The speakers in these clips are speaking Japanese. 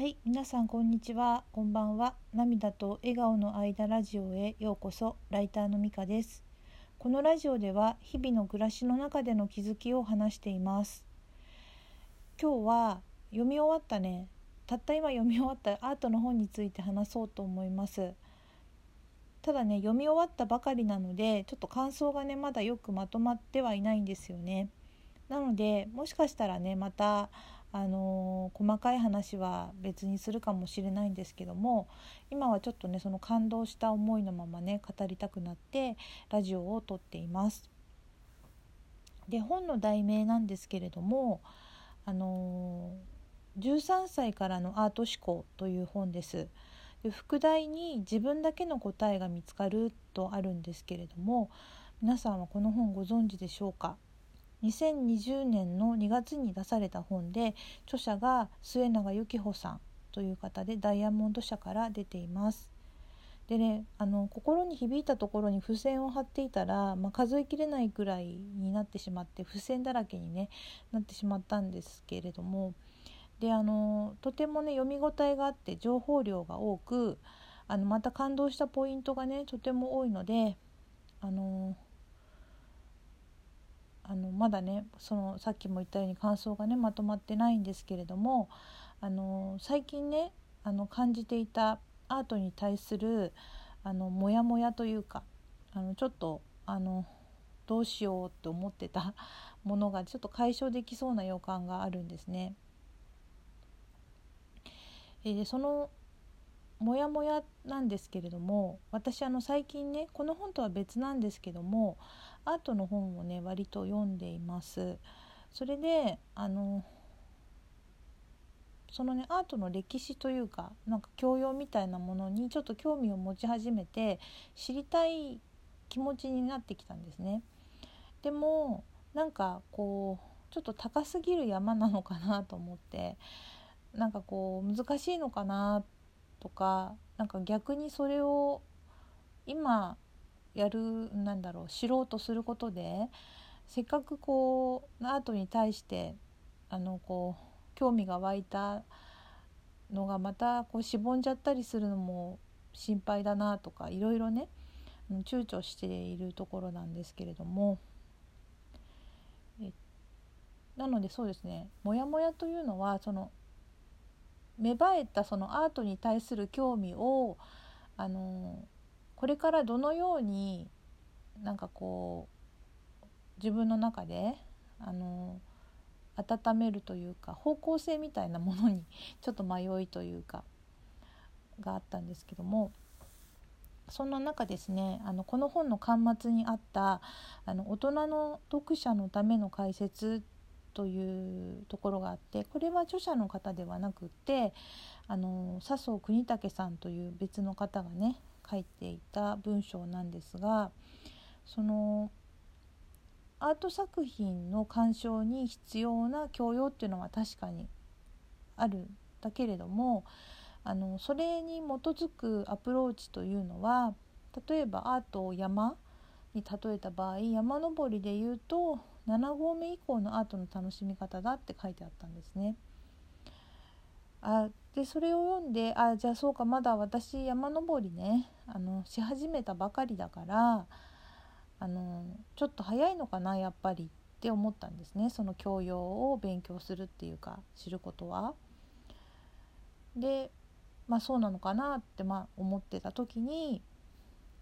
はい、皆さんこんにちは、こんばんは。涙と笑顔の間ラジオへようこそ。ライターのみかです。このラジオでは日々の暮らしの中での気づきを話しています。今日は読み終わったね、たった今読み終わったアートの本について話そうと思います。ただね、読み終わったばかりなので、ちょっと感想がねまだよくまとまってはいないんですよね。なので、もしかしたらねまたあの細かい話は別にするかもしれないんですけども今はちょっとねその感動した思いのままね語りたくなってラジオを撮っています。で本の題名なんですけれども「あの13歳からのアート思考」という本です。で副題に「自分だけの答えが見つかる」とあるんですけれども皆さんはこの本ご存知でしょうか？2020年の2月に出された本で著者が末永由紀穂さんという方でダイヤモンド社から出ています。でねあの心に響いたところに付箋を貼っていたら、まあ、数えきれないくらいになってしまって付箋だらけに、ね、なってしまったんですけれどもであのとてもね読み応えがあって情報量が多くあのまた感動したポイントがねとても多いのであのあのまだねそのさっきも言ったように感想がねまとまってないんですけれどもあの最近ねあの感じていたアートに対するあのモヤモヤというかあのちょっとあのどうしようって思ってた ものがちょっと解消できそうな予感があるんですね。えーそのモヤモヤなんですけれども私あの最近ねこの本とは別なんですけどもアートの本をね割と読んでいます。それであのそのねアートの歴史というかなんか教養みたいなものにちょっと興味を持ち始めて知りたい気持ちになってきたんですね。でもなんかこうちょっと高すぎる山なのかなと思ってなんかこう難しいのかなとかなんか逆にそれを今やるなんだろう知ろうとすることでせっかくこうアートに対してあのこう興味が湧いたのがまたこうしぼんじゃったりするのも心配だなとかいろいろね躊躇しているところなんですけれども。なのでそうですね。モヤモヤというのはその芽生えたそのアートに対する興味をあのこれからどのようになんかこう自分の中であの温めるというか方向性みたいなものに ちょっと迷いというかがあったんですけどもそんな中ですねあのこの本の巻末にあったあの大人の読者のための解説というところがあってこれは著者の方ではなくってあの笹生国武さんという別の方がね書いていた文章なんですがそのアート作品の鑑賞に必要な教養っていうのは確かにあるんだけれどもあのそれに基づくアプローチというのは例えばアートを山に例えた場合山登りで言うと7合目以降のアートの楽しみ方だって書いてあったんですね。あでそれを読んであじゃあそうかまだ私山登りねあのし始めたばかりだからあのちょっと早いのかなやっぱりって思ったんですねその教養を勉強するっていうか知ることは。でまあそうなのかなってまあ思ってた時に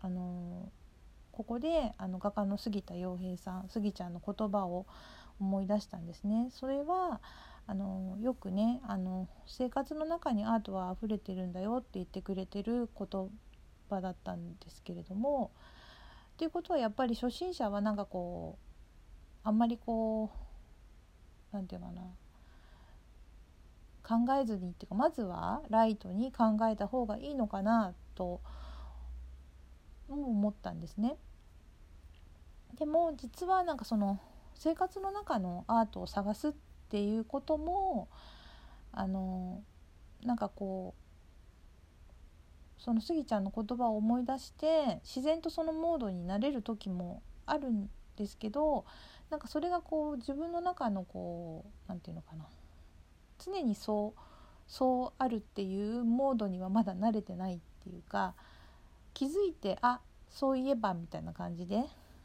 あのここであの画家の杉田洋平さん杉ちゃんの言葉を思い出したんですね。それはあのよくねあの生活の中にアートは溢れてるんだよって言ってくれてる言葉だったんですけれどもということはやっぱり初心者はなんかこうあんまりこうなんていうかな考えずにっていうかまずはライトに考えた方がいいのかなと思思ったんですね。でも実はなんかその生活の中のアートを探すっていうこともあのなんかこうそのスギちゃんの言葉を思い出して自然とそのモードになれる時もあるんですけどなんかそれがこう自分の中のこうなんていうのかな常にそうそうあるっていうモードにはまだ慣れてないっていうか気づいてあそういえばみたいな感じで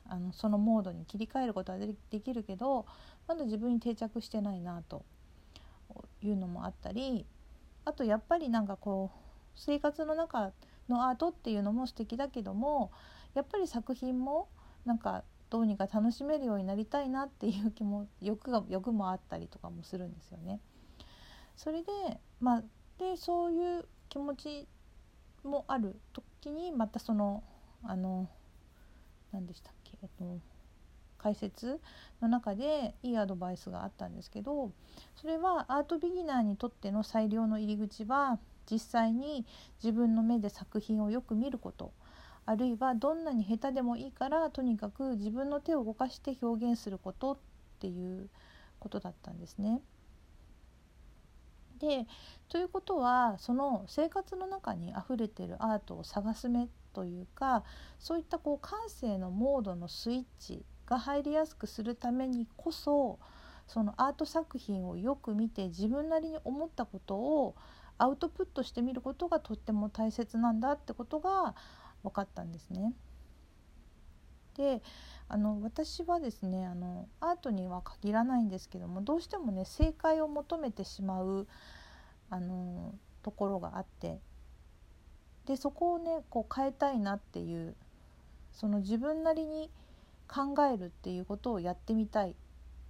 あのそのモードに切り替えることはできるけどまだ自分に定着してないなというのもあったりあとやっぱりなんかこう生活の中のアートっていうのも素敵だけどもやっぱり作品もなんかどうにか楽しめるようになりたいなっていう気も欲が欲もあったりとかもするんですよね。それでまあでそういう気持ちもある時にまたそのあの何でしたっけ、えっと、解説の中でいいアドバイスがあったんですけどそれはアートビギナーにとっての最良の入り口は実際に自分の目で作品をよく見ることあるいはどんなに下手でもいいからとにかく自分の手を動かして表現することっていうことだったんですね。でということはその生活の中にあふれてるアートを探す目というかそういったこう感性のモードのスイッチが入りやすくするためにこそそのアート作品をよく見て自分なりに思ったことをアウトプットしてみることがとっても大切なんだってことが分かったんですね。であの私はですねあのアートには限らないんですけどもどうしてもね正解を求めてしまうあのところがあってでそこをねこう変えたいなっていうその自分なりに考えるっていうことをやってみたいっ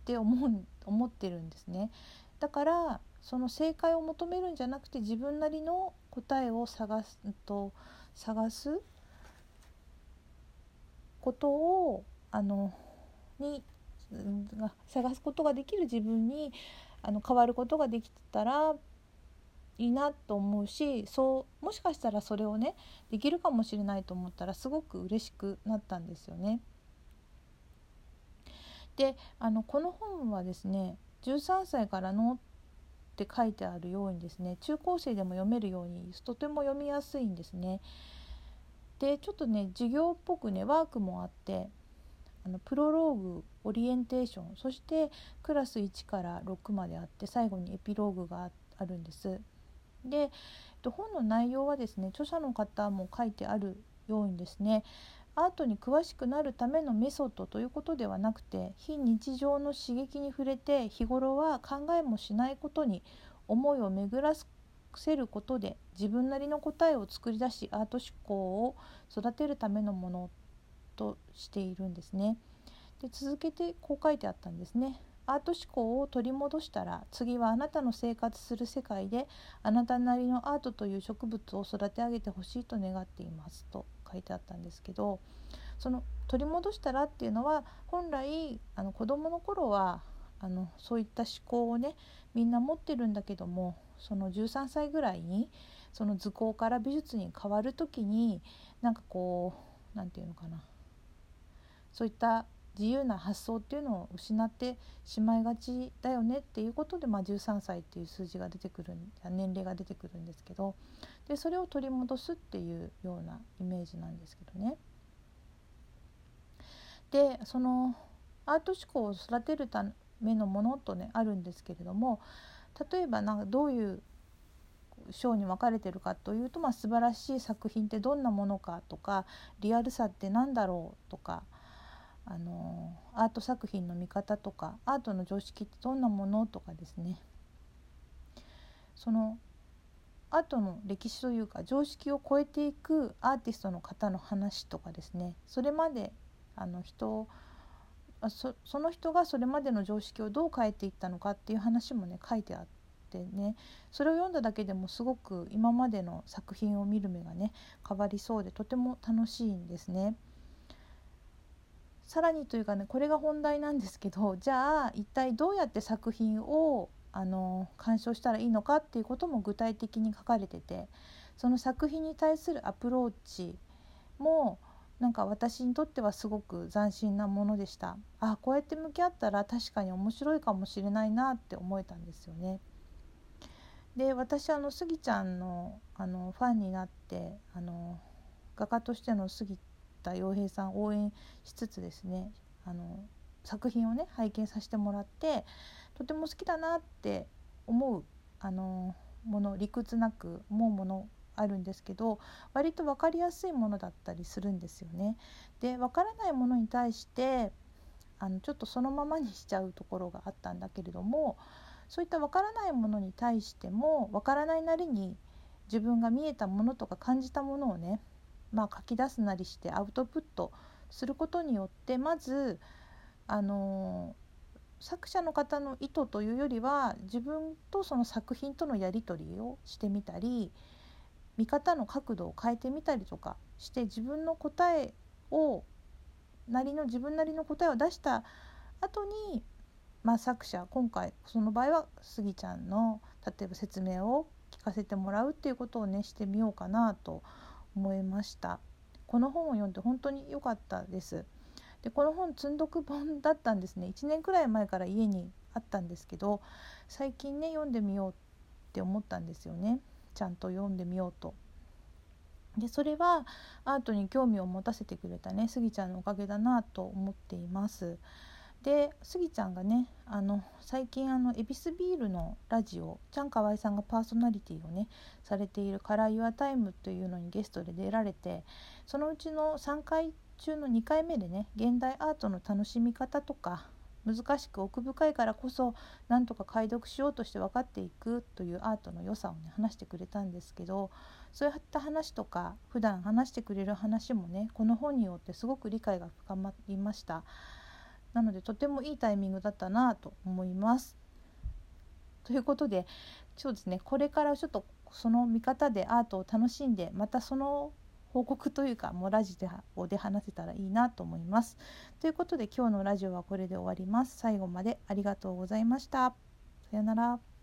て思う思ってるんですね。だからその正解を求めるんじゃなくて自分なりの答えを探すと探すことをあのに探すことができる自分にあの変わることができたらいいなと思うしそうもしかしたらそれをねできるかもしれないと思ったらすごく嬉しくなったんですよね。であのこの本はですね13歳からのって書いてあるようにですね中高生でも読めるようにとても読みやすいんですね。でちょっとね授業っぽくねワークもあってあのプロローグオリエンテーションそしてクラス1から6まであって最後にエピローグがあるんです。で本の内容はですね著者の方も書いてあるようにですねアートに詳しくなるためのメソッドということではなくて非日常の刺激に触れて日頃は考えもしないことに思いを巡らせることで自分なりの答えを作り出しアート思考を育てるためのものとしているんですね。で続けてこう書いてあったんですね。アート思考を取り戻したら次はあなたの生活する世界であなたなりのアートという植物を育て上げてほしいと願っていますと書いてあったんですけどその取り戻したらっていうのは本来あの子どもの頃はあのそういった思考をねみんな持ってるんだけどもその13歳ぐらいにその図工から美術に変わる時になんかこう何て言うのかなそういった自由な発想っていうのを失ってしまいがちだよねっていうことで、まあ、13歳っていう数字が出てくる年齢が出てくるんですけどでそれを取り戻すっていうようなイメージなんですけどね。でそのアート思考を育てるためのものとねあるんですけれども例えばなんかどういう章に分かれてるかというと、まあ、素晴らしい作品ってどんなものかとかリアルさって何だろうとかあのアート作品の見方とかアートの常識ってどんなものとかですね。そのアートの歴史というか常識を超えていくアーティストの方の話とかですね。それまであの人そその人がそれまでの常識をどう変えていったのかっていう話もね書いてあってね。それを読んだだけでもすごく今までの作品を見る目がね変わりそうでとても楽しいんですね。さらにというかねこれが本題なんですけどじゃあ一体どうやって作品をあの鑑賞したらいいのかっていうことも具体的に書かれててその作品に対するアプローチもなんか私にとってはすごく斬新なものでしたあこうやって向き合ったら確かに面白いかもしれないなって思えたんですよね。で私あのスギちゃんのあのファンになってあの画家としての杉田洋平さん応援しつつですねあの作品をね拝見させてもらってとても好きだなって思うあのもの理屈なく思うものあるんですけど割と分かりやすいものだったりするんですよね。で分からないものに対してあのちょっとそのままにしちゃうところがあったんだけれどもそういった分からないものに対しても分からないなりに自分が見えたものとか感じたものをね、まあ、書き出すなりしてアウトプットすることによってまずあの作者の方の意図というよりは自分とその作品とのやり取りをしてみたり見方の角度を変えてみたりとかして自分の答えをなりの自分なりの答えを出した後にまあ、作者今回その場合はスギちゃんの例えば説明を聞かせてもらうっていうことをねしてみようかなと思いま思いました。この本を読んで本当に良かったです。でこの本積んどく本だったんですね。1年くらい前から家にあったんですけど最近ね読んでみようって思ったんですよね。ちゃんと読んでみようと。でそれはアートに興味を持たせてくれたねスギちゃんのおかげだなと思っています。でスギちゃんがねあの最近あの恵比寿ビールのラジオちゃんかわいさんがパーソナリティをねされている「カラー・ユア・タイム」というのにゲストで出られてそのうちの3回中の2回目でね現代アートの楽しみ方とか難しく奥深いからこそなんとか解読しようとして分かっていくというアートの良さをね話してくれたんですけどそういった話とか普段話してくれる話もねこの本によってすごく理解が深まりました。なのでとてもいいタイミングだったなと思います。ということでそうですねこれからちょっとその見方でアートを楽しんでまたその報告というかもうラジオで話せたらいいなと思います。ということで今日のラジオはこれで終わります。最後までありがとうございました。さよなら。